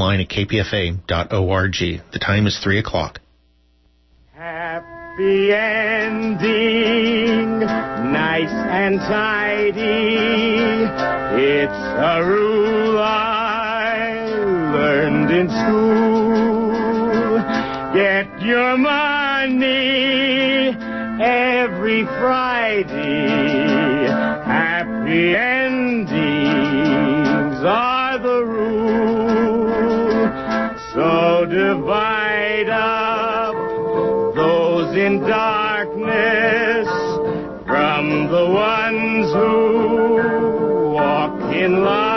online at kpfa.org. The time is 3 o'clock. Happy ending, nice and tidy. It's a rule I learned in school. Get your money every Friday. Happy endings divide up those in darkness from the ones who walk in light.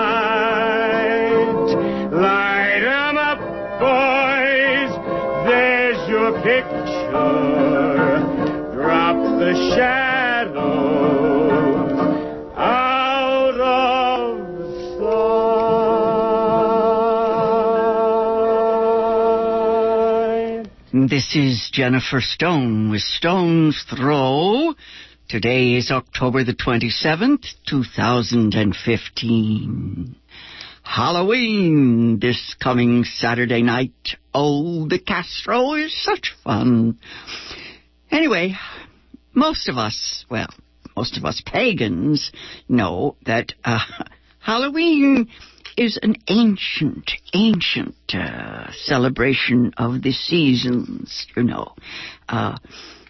This is Jennifer Stone with Stone's Throw. Today is October the 27th, 2015. Halloween this coming Saturday night. Oh, the Castro is such fun. Anyway, most of us, well, most of us pagans know that uh, Halloween is an ancient, ancient uh, celebration of the seasons. You know, uh,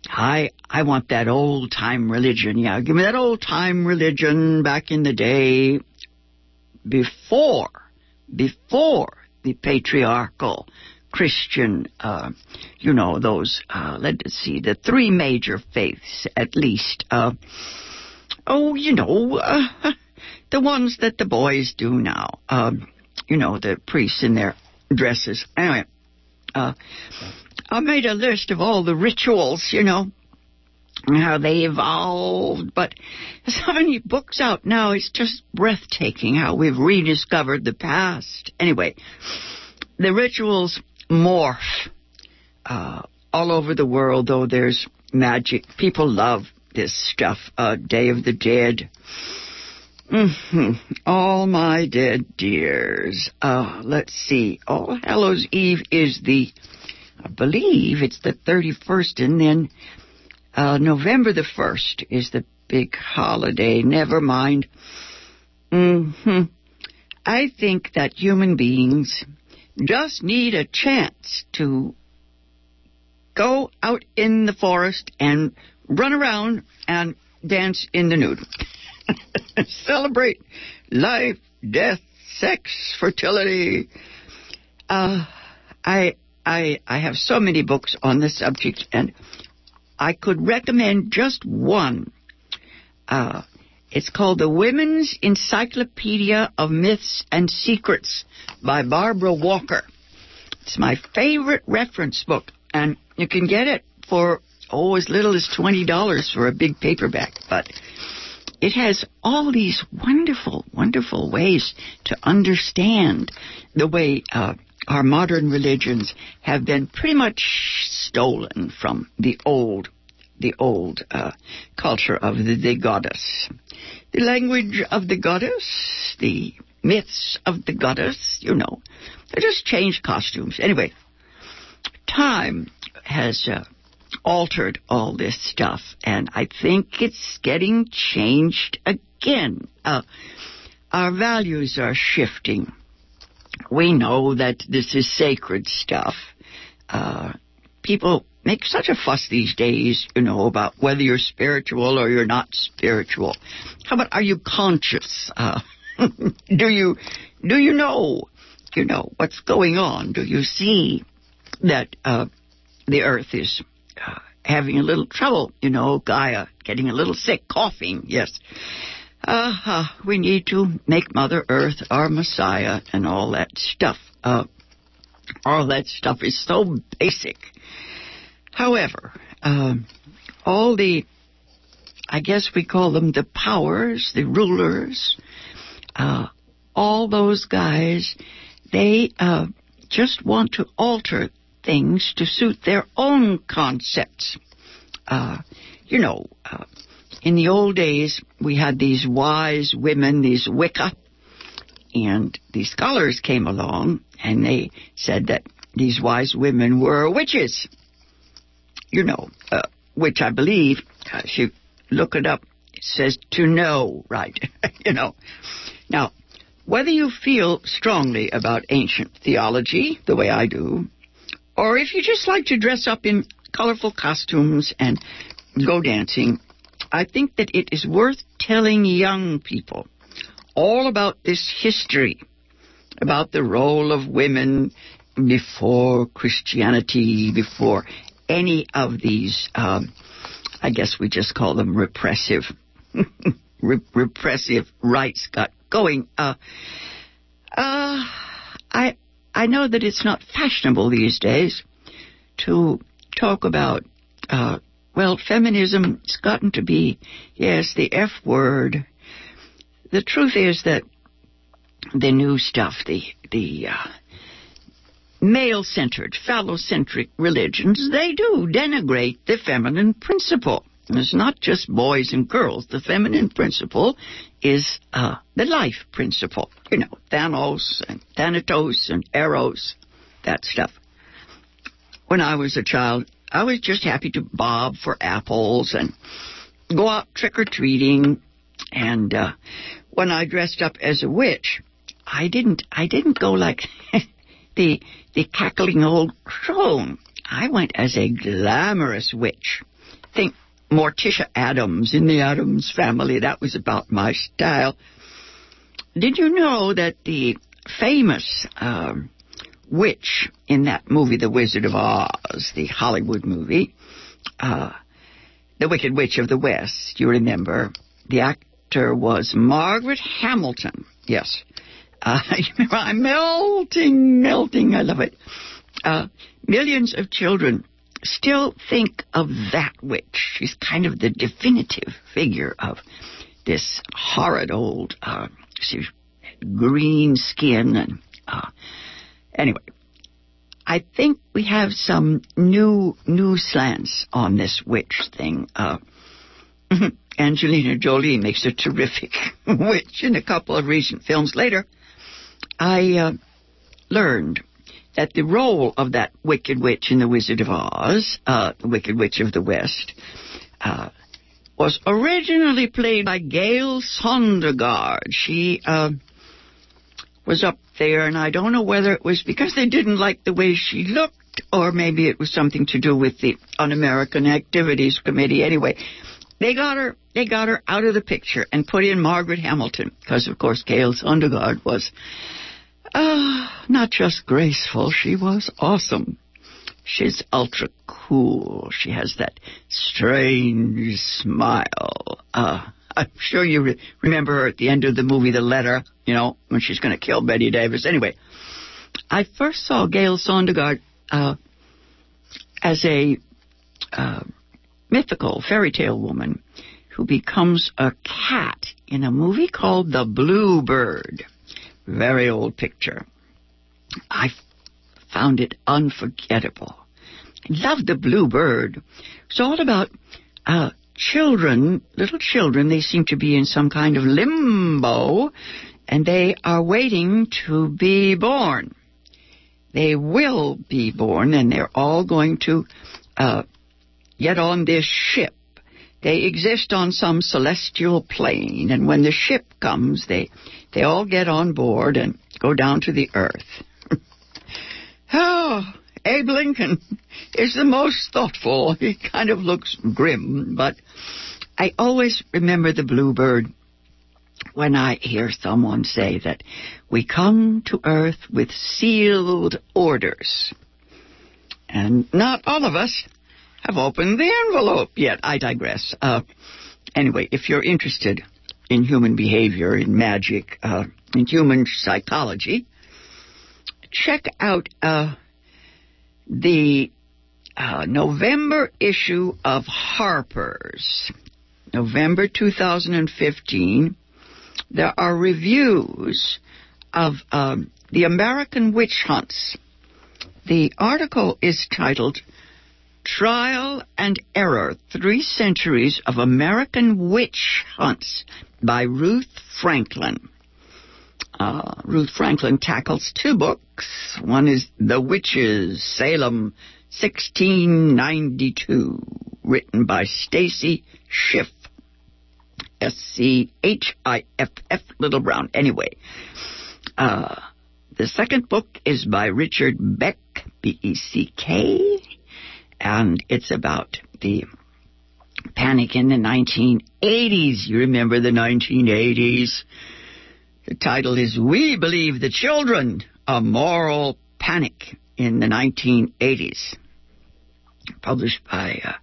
I I want that old time religion. Yeah, give me that old time religion back in the day, before before the patriarchal Christian, uh, you know, those, uh, let's see, the three major faiths at least. Uh, oh, you know, uh, the ones that the boys do now. Um, you know, the priests in their dresses. Anyway, uh, I made a list of all the rituals, you know, how they evolved, but there's so many books out now, it's just breathtaking how we've rediscovered the past. Anyway, the rituals morph uh, all over the world, though there's magic. People love this stuff. Uh, Day of the Dead. Hmm All my dead dears. Uh, let's see. All Hallows Eve is the, I believe it's the 31st, and then uh, November the 1st is the big holiday. Never mind. hmm I think that human beings just need a chance to go out in the forest and run around and dance in the nude. Celebrate life, death, sex, fertility. Uh, I, I, I have so many books on this subject, and I could recommend just one. Uh, it's called The Women's Encyclopedia of Myths and Secrets by Barbara Walker. It's my favorite reference book, and you can get it for, oh, as little as $20 for a big paperback. But it has all these wonderful, wonderful ways to understand the way uh, our modern religions have been pretty much stolen from the old the old uh, culture of the, the goddess. The language of the goddess, the myths of the goddess, you know. They just changed costumes. Anyway, time has uh, altered all this stuff, and I think it's getting changed again. Uh, our values are shifting. We know that this is sacred stuff. Uh, people make such a fuss these days, you know, about whether you're spiritual or you're not spiritual. How about are you conscious? Uh, do you do you know, you know, what's going on? Do you see that uh, the Earth is having a little trouble? You know, Gaia getting a little sick, coughing. Yes. Uh, we need to make Mother Earth our Messiah and all that stuff. Uh, all that stuff is so basic. However, um, all the, I guess we call them the powers, the rulers, uh, all those guys, they uh, just want to alter things to suit their own concepts. Uh, you know, uh, in the old days, we had these wise women, these Wicca, and the scholars came along and they said that these wise women were witches. You know, uh, which I believe, uh, if you look it up, it says to know, right? you know. Now, whether you feel strongly about ancient theology, the way I do, or if you just like to dress up in colorful costumes and go dancing, I think that it is worth telling young people all about this history, about the role of women before Christianity, before any of these, um, I guess we just call them repressive, re- repressive rights got going. Uh, uh, I I know that it's not fashionable these days to talk about. Uh, well, feminism's gotten to be, yes, the F word. The truth is that the new stuff, the the uh, male-centered, phallocentric religions, they do denigrate the feminine principle. And it's not just boys and girls. The feminine principle is uh, the life principle. You know, Thanos and Thanatos and Eros, that stuff. When I was a child, I was just happy to bob for apples and go out trick or treating. And uh, when I dressed up as a witch, I didn't. I didn't go like the the cackling old crone. I went as a glamorous witch. Think Morticia Addams in the Addams family. That was about my style. Did you know that the famous um, witch in that movie, The Wizard of Oz, the Hollywood movie, uh, The Wicked Witch of the West, you remember, the actor was Margaret Hamilton. Yes. Uh, I'm melting, melting. I love it. Uh, millions of children still think of that witch. She's kind of the definitive figure of this horrid old, uh, she's green skin and, uh, anyway. I think we have some new, new slants on this witch thing. Uh, Angelina Jolie makes a terrific witch in a couple of recent films later. I, uh, learned that the role of that Wicked Witch in The Wizard of Oz, uh, the Wicked Witch of the West, uh, was originally played by Gale Sondergaard. She uh, was up there, and I don't know whether it was because they didn't like the way she looked, or maybe it was something to do with the Un-American Activities Committee. Anyway, they got her. They got her out of the picture and put in Margaret Hamilton because, of course, Gale Sondergaard was uh, not just graceful, she was awesome. She's ultra cool. She has that strange smile. Uh, I'm sure you re- remember her at the end of the movie The Letter, you know, when she's going to kill Bette Davis. Anyway, I first saw Gale Sondergaard uh, as a uh, mythical fairy tale woman who becomes a cat in a movie called The Blue Bird. Very old picture. I found it unforgettable. Loved the blue bird. It's all about uh, children, little children. They seem to be in some kind of limbo, and they are waiting to be born. They will be born, and they're all going to uh, get on this ship they exist on some celestial plane, and when the ship comes, they, they all get on board and go down to the earth. oh, Abe Lincoln is the most thoughtful. He kind of looks grim, but I always remember the bluebird when I hear someone say that we come to earth with sealed orders. And not all of us have opened the envelope yet. I digress. Uh, anyway, if you're interested in human behavior, in magic, uh, in human psychology, check out uh, the uh, November issue of Harper's. November 2015. There are reviews of um, the American witch hunts. The article is titled Trial and Error Three Centuries of American Witch Hunts by Ruth Franklin. uh, Ruth Franklin tackles two books. One is The Witches, Salem, 1692, written by Stacy Schiff. S-C-H-I-F-F, Little Brown. Anyway, uh, the second book is by Richard Beck, B-E-C-K, and it's about the panic in the 1980s. You remember the 1980s? The title is We Believe the Children, a Moral Panic in the 1980s. Published by uh,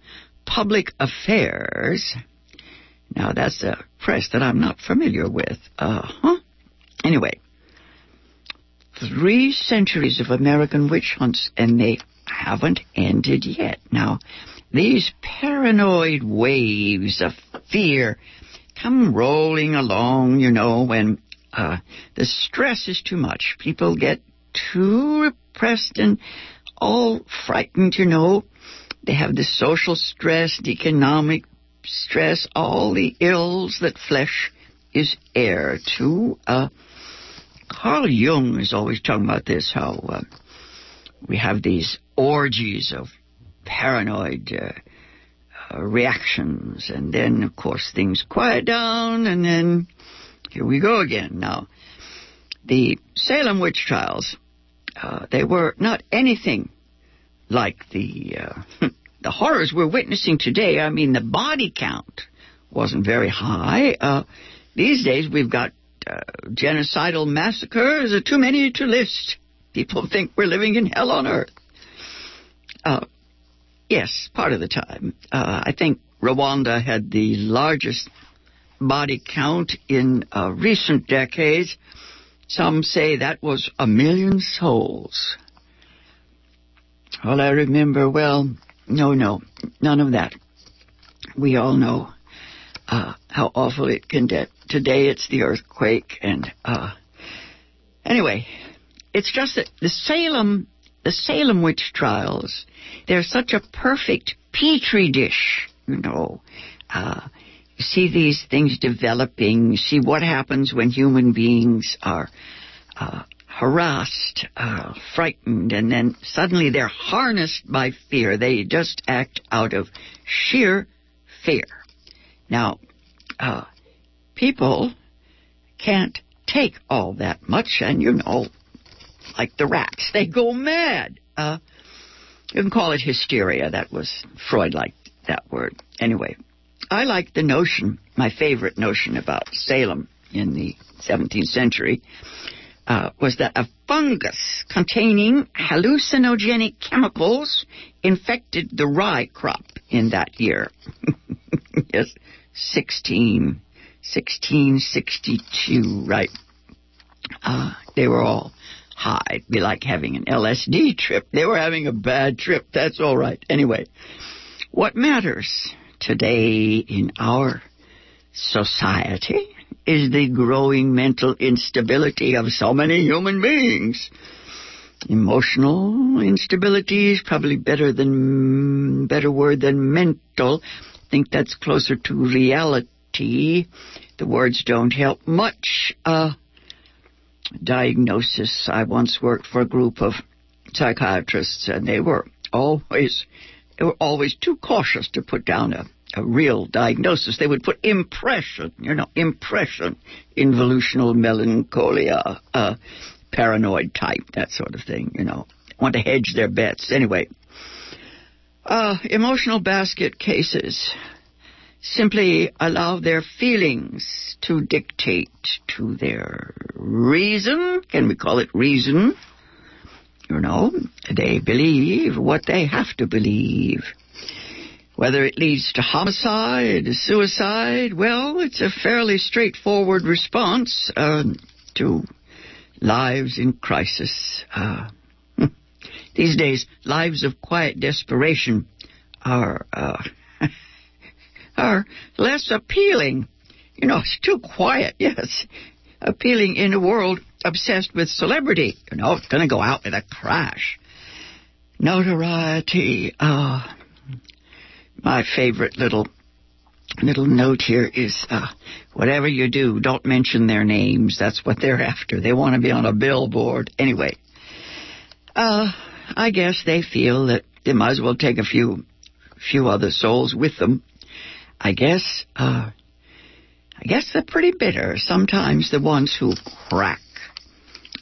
Public Affairs. Now, that's a press that I'm not familiar with. Uh huh. Anyway, three centuries of American witch hunts, and they haven't ended yet. Now, these paranoid waves of fear come rolling along, you know, when uh, the stress is too much. People get too repressed and all frightened, you know. They have the social stress, the economic stress, all the ills that flesh is heir to. Uh, Carl Jung is always talking about this, how uh, we have these orgies of paranoid uh, uh, reactions, and then, of course, things quiet down, and then here we go again. Now, the Salem witch trials, uh, they were not anything like the uh, the horrors we're witnessing today. I mean, the body count wasn't very high. Uh, these days, we've got uh, genocidal massacres, too many to list. People think we're living in hell on earth. Uh, yes, part of the time. Uh, I think Rwanda had the largest body count in uh, recent decades. Some say that was a million souls. Well, I remember, well, no, no, none of that. We all know uh, how awful it can get. Today it's the earthquake, and uh, anyway, it's just that the Salem, the Salem witch trials, they're such a perfect petri dish, you know. Uh, see these things developing. See what happens when human beings are uh, harassed, uh, frightened, and then suddenly they're harnessed by fear. They just act out of sheer fear. Now, uh, people can't take all that much, and you know, like the rats, they go mad. Uh, you can call it hysteria. That was Freud liked that word. Anyway, I like the notion, my favorite notion about Salem in the 17th century, uh, was that a fungus containing hallucinogenic chemicals infected the rye crop in that year. yes, 16, 1662, right? Uh, they were all high. It'd be like having an LSD trip. They were having a bad trip. That's all right. Anyway, what matters today in our society is the growing mental instability of so many human beings. Emotional instability is probably better than better word than mental. I think that's closer to reality. The words don't help much. Uh, diagnosis. I once worked for a group of psychiatrists, and they were always they were always too cautious to put down a a real diagnosis. They would put impression, you know, impression, involutional melancholia, uh, paranoid type, that sort of thing, you know. Want to hedge their bets. Anyway, uh, emotional basket cases simply allow their feelings to dictate to their reason. Can we call it reason? You know, they believe what they have to believe. Whether it leads to homicide, suicide, well, it's a fairly straightforward response uh, to lives in crisis. Uh, these days, lives of quiet desperation are uh, are less appealing. You know, it's too quiet. Yes, appealing in a world obsessed with celebrity. You know, it's going to go out with a crash. Notoriety. Uh, my favorite little little note here is uh, whatever you do, don't mention their names. That's what they're after. They want to be on a billboard. Anyway, uh, I guess they feel that they might as well take a few, few other souls with them. I guess, uh, I guess they're pretty bitter. Sometimes the ones who crack,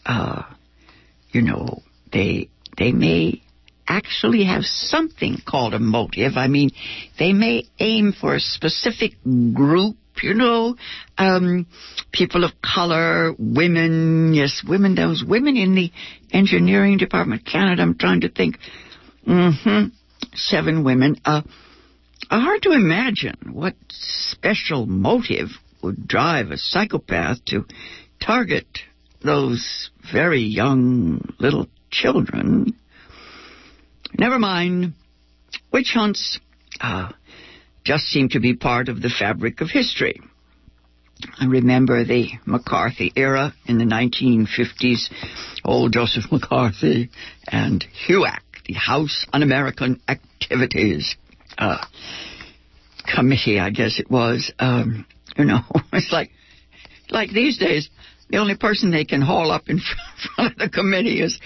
uh, you know, they, they may actually have something called a motive. I mean, they may aim for a specific group, you know, um, people of color, women, yes, women, those women in the engineering department, Canada, I'm trying to think. Mm-hmm. Seven women. Uh, hard to imagine what special motive would drive a psychopath to target those very young little children. Never mind. Witch hunts uh, just seem to be part of the fabric of history. I remember the McCarthy era in the 1950s. Old Joseph McCarthy and HUAC, the House Un-American Activities uh, Committee, I guess it was. Um, you know, it's like like these days, the only person they can haul up in front of the committee is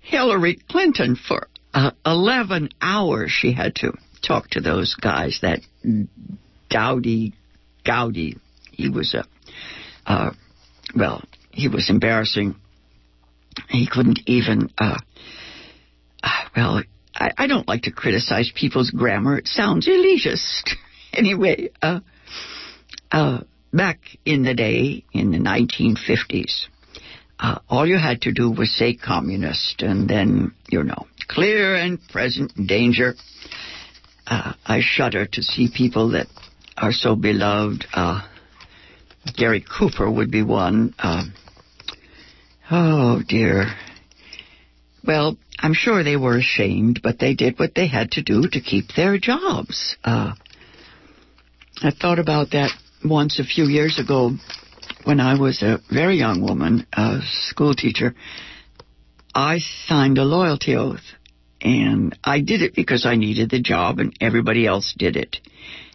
Hillary Clinton for uh, 11 hours she had to talk to those guys. That Dowdy, Gowdy, he was a, uh, well, he was embarrassing. He couldn't even, uh, uh, well, I, I don't like to criticize people's grammar. It sounds elitist. anyway, uh, uh, back in the day, in the 1950s, uh, all you had to do was say communist, and then, you know, clear and present danger. Uh, I shudder to see people that are so beloved. Uh, Gary Cooper would be one. Uh, oh, dear. Well, I'm sure they were ashamed, but they did what they had to do to keep their jobs. Uh, I thought about that once a few years ago when I was a very young woman, a school teacher. I signed a loyalty oath, and I did it because I needed the job, and everybody else did it.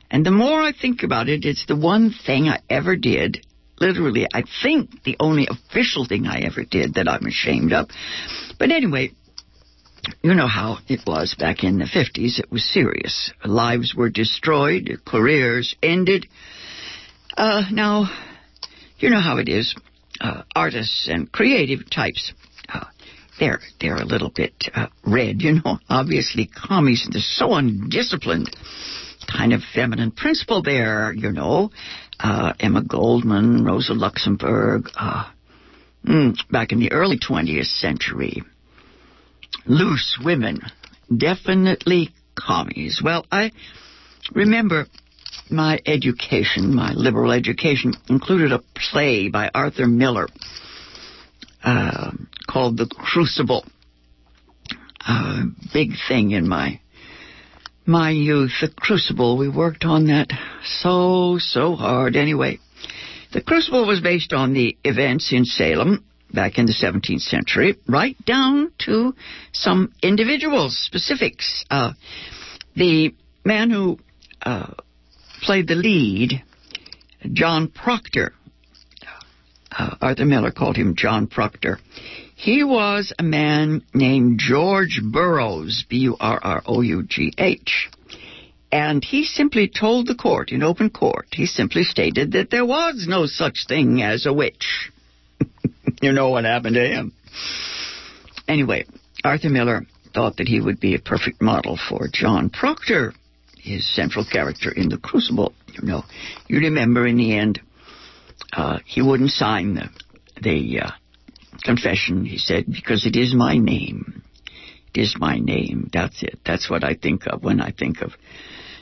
And the more I think about it, it's the one thing I ever did. Literally, I think the only official thing I ever did that I'm ashamed of. But anyway, you know how it was back in the 50s. It was serious. Lives were destroyed, careers ended. Uh, now, you know how it is. Uh, artists and creative types, uh, they're they're a little bit uh, red, you know. Obviously, commies they're so undisciplined. Kind of feminine principle there, you know. Uh, Emma Goldman, Rosa Luxemburg, uh, mm, back in the early 20th century loose women. Definitely commies. Well, I remember my education, my liberal education, included a play by Arthur Miller uh, called The Crucible. A big thing in my my youth, The Crucible. We worked on that so, so hard. Anyway, The Crucible was based on the events in Salem back in the 17th century, right down to some individuals, specifics. Uh, the man who uh, played the lead, John Proctor, uh, Arthur Miller called him John Proctor. He was a man named George Burroughs, B-U-R-R-O-U-G-H. And he simply told the court, in open court, he simply stated that there was no such thing as a witch. You know what happened to him. Anyway, Arthur Miller thought that he would be a perfect model for John Proctor, his central character in The Crucible. You know, you remember in the end, uh, he wouldn't sign the, the uh, confession. He said, because it is my name. It is my name. That's it. That's what I think of when I think of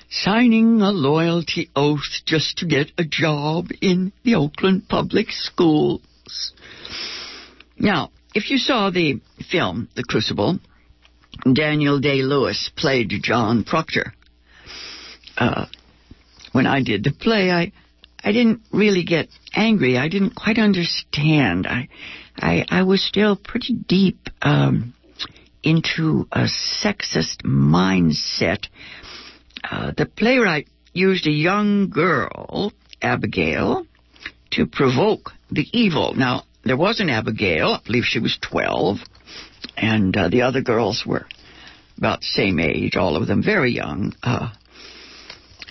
signing a loyalty oath just to get a job in the Oakland Public Now, if you saw the film, The Crucible, Daniel Day Lewis played John Proctor. Uh, when I did the play, I I didn't really get angry. I didn't quite understand. I I, I was still pretty deep um, into a sexist mindset. Uh, the playwright used a young girl, Abigail, to provoke the evil. Now, there was an Abigail, I believe she was 12, and uh, the other girls were about the same age, all of them very young. Uh,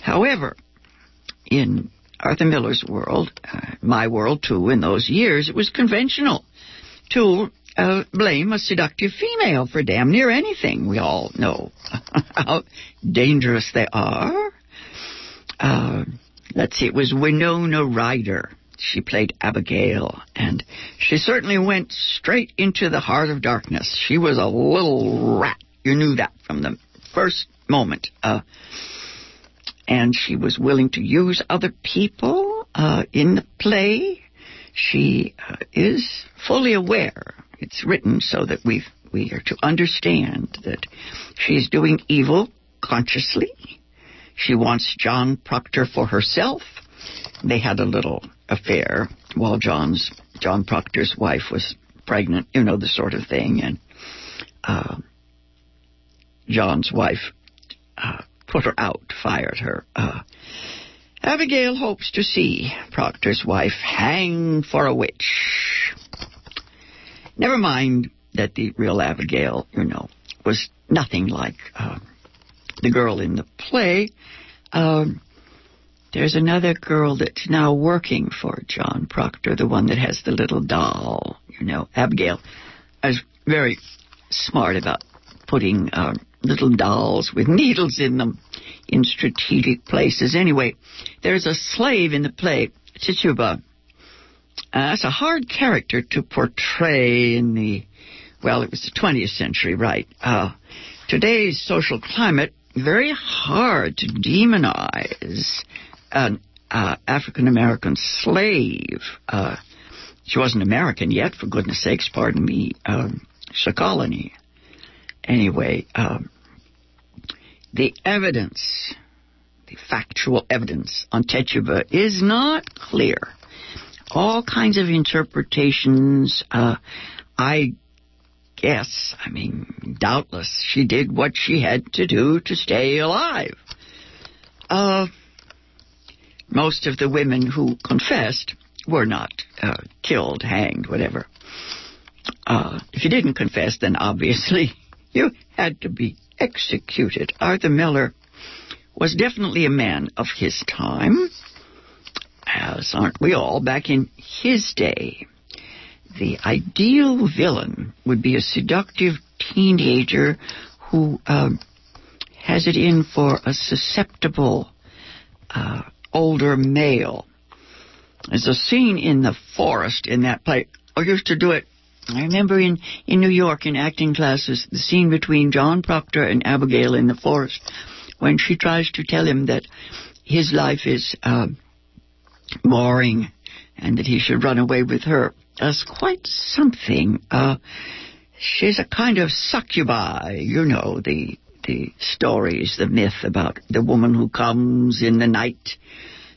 however, in Arthur Miller's world, uh, my world too, in those years, it was conventional to uh, blame a seductive female for damn near anything. We all know how dangerous they are. Uh, let's see, it was Winona Ryder. She played Abigail, and she certainly went straight into the heart of darkness. She was a little rat. You knew that from the first moment. Uh, and she was willing to use other people uh, in the play. She uh, is fully aware. It's written so that we we are to understand that she's doing evil consciously. She wants John Proctor for herself. They had a little affair while John's John Proctor's wife was pregnant, you know the sort of thing, and uh, John's wife uh, put her out, fired her. Uh, Abigail hopes to see Proctor's wife hang for a witch. Never mind that the real Abigail, you know, was nothing like uh, the girl in the play. Um, there's another girl that's now working for John Proctor, the one that has the little doll. You know, Abigail is very smart about putting um, little dolls with needles in them in strategic places. Anyway, there's a slave in the play, Tituba. Uh, that's a hard character to portray in the, well, it was the 20th century, right? Uh, today's social climate, very hard to demonize an uh, African American slave. Uh, she wasn't American yet, for goodness sakes, pardon me. Um, colony. Anyway, um, the evidence, the factual evidence on Tituba is not clear. All kinds of interpretations. Uh, I guess, I mean, doubtless, she did what she had to do to stay alive. Uh, most of the women who confessed were not uh, killed, hanged, whatever. Uh, if you didn't confess, then obviously you had to be executed. Arthur Miller was definitely a man of his time, as aren't we all back in his day. The ideal villain would be a seductive teenager who uh, has it in for a susceptible uh, older male. There's a scene in the forest in that play. I used to do it. I remember in, in New York in acting classes, the scene between John Proctor and Abigail in the forest when she tries to tell him that his life is uh, boring and that he should run away with her. That's quite something. Uh, she's a kind of succubi, you know, the the stories, the myth about the woman who comes in the night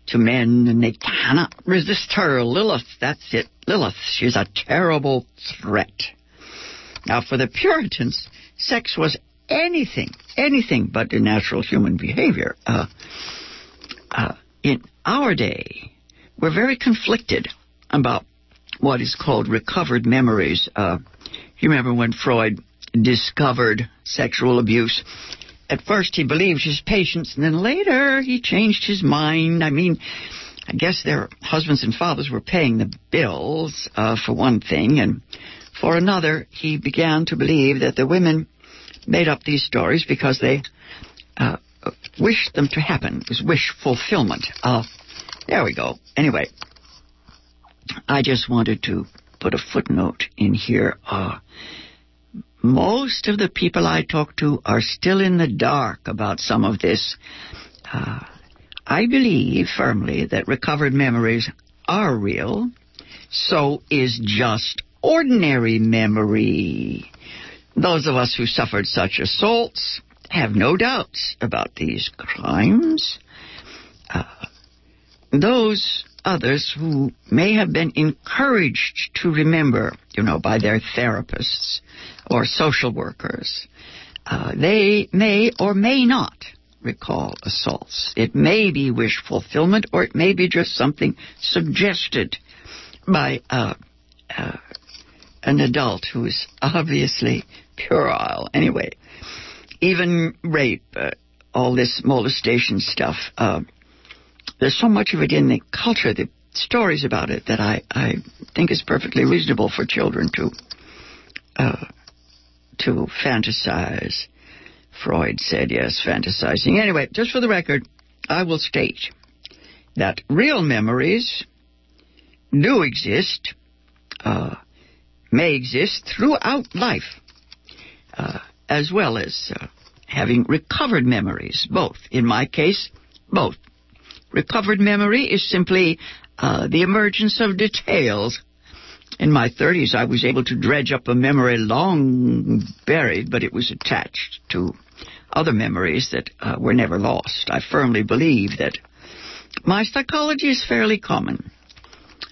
to men and they cannot resist her. Lilith, that's it. Lilith, she's a terrible threat. Now, for the Puritans, sex was anything, anything but a natural human behavior. Uh, uh, in our day, we're very conflicted about what is called recovered memories. Uh, you remember when Freud discovered sexual abuse. At first, he believed his patients, and then later he changed his mind. I mean, I guess their husbands and fathers were paying the bills, uh, for one thing, and for another, he began to believe that the women made up these stories because they uh, wished them to happen. It was wish fulfillment. Uh, there we go. Anyway, I just wanted to put a footnote in here. Uh, most of the people I talk to are still in the dark about some of this. Uh, I believe firmly that recovered memories are real. So is just ordinary memory. Those of us who suffered such assaults have no doubts about these crimes. Uh, those others who may have been encouraged to remember, you know, by their therapists or social workers, uh, they may or may not recall assaults. It may be wish fulfillment, or it may be just something suggested by uh, uh, an adult who is obviously puerile. Anyway, even rape, uh, all this molestation stuff. Uh, there's so much of it in the culture, the stories about it, that I, I think is perfectly reasonable for children to uh, to fantasize. Freud said yes, fantasizing. Anyway, just for the record, I will state that real memories do exist, uh, may exist throughout life, uh, as well as uh, having recovered memories, both. In my case, both. Recovered memory is simply uh, the emergence of details. In my 30s, I was able to dredge up a memory long buried, but it was attached to other memories that uh, were never lost. I firmly believe that my psychology is fairly common.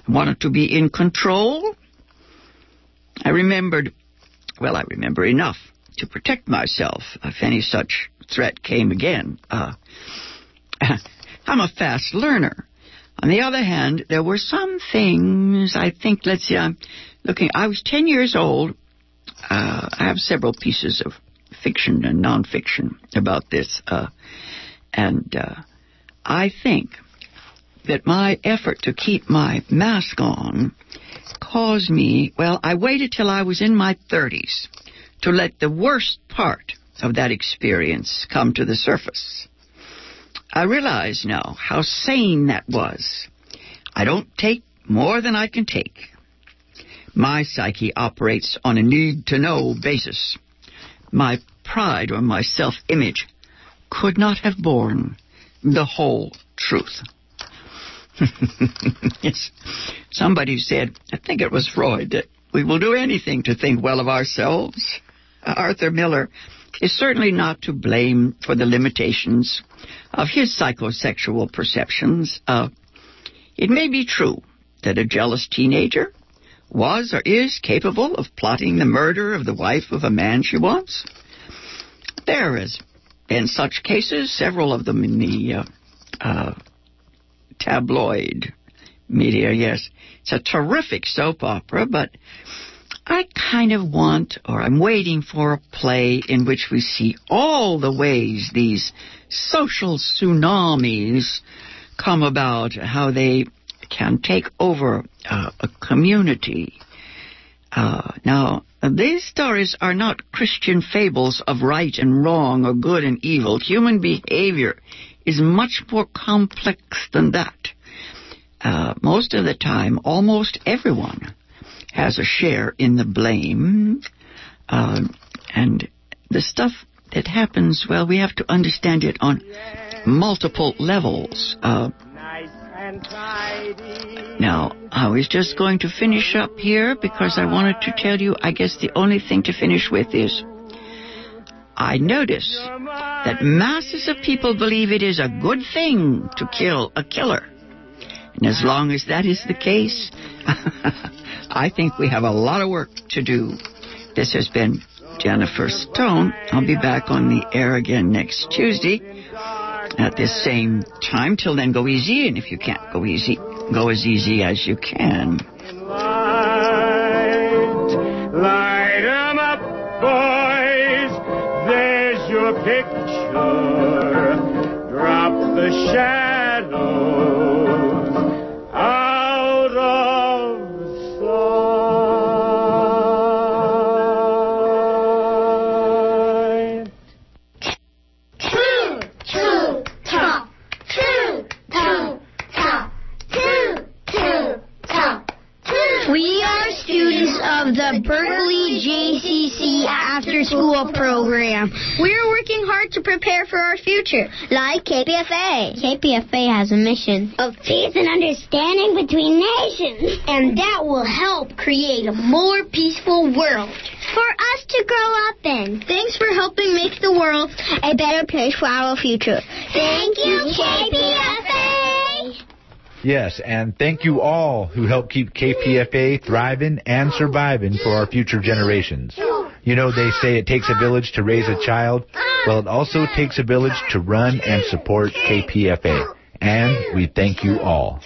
I wanted to be in control. I remembered, well, I remember enough to protect myself if any such threat came again. Uh, I'm a fast learner. On the other hand, there were some things I think, let's see, I'm looking, I was 10 years old. Uh, I have several pieces of fiction and nonfiction about this. Uh, and uh, I think that my effort to keep my mask on caused me, well, I waited till I was in my 30s to let the worst part of that experience come to the surface. I realize now how sane that was. I don't take more than I can take. My psyche operates on a need to know basis. My pride or my self image could not have borne the whole truth. yes. Somebody said, I think it was Freud, that we will do anything to think well of ourselves. Uh, Arthur Miller is certainly not to blame for the limitations of his psychosexual perceptions. Uh, it may be true that a jealous teenager was or is capable of plotting the murder of the wife of a man she wants. There is, in such cases, several of them in the uh, uh, tabloid media, yes. It's a terrific soap opera, but I kind of want, or I'm waiting for a play in which we see all the ways these social tsunamis come about, how they can take over uh, a community. Uh, now, these stories are not Christian fables of right and wrong or good and evil. Human behavior is much more complex than that. Uh, most of the time, almost everyone has a share in the blame. Uh, and the stuff that happens, well, we have to understand it on multiple levels. Uh, now, I was just going to finish up here because I wanted to tell you, I guess the only thing to finish with is I notice that masses of people believe it is a good thing to kill a killer. And as long as that is the case, I think we have a lot of work to do. This has been Jennifer Stone. I'll be back on the air again next Tuesday at this same time. Till then, go easy, and if you can't go easy, go as easy as you can. Working to prepare for our future. Like KPFA. KPFA has a mission, Of peace and understanding between nations. and that will help create a more peaceful world. For us to grow up in. Thanks for helping make the world A better place for our future. Thank you, KPFA. Yes, and thank you all who help keep KPFA thriving and surviving for our future generations. You know, they say it takes a village to raise a child. Well, it also takes a village to run and support KPFA. And we thank you all.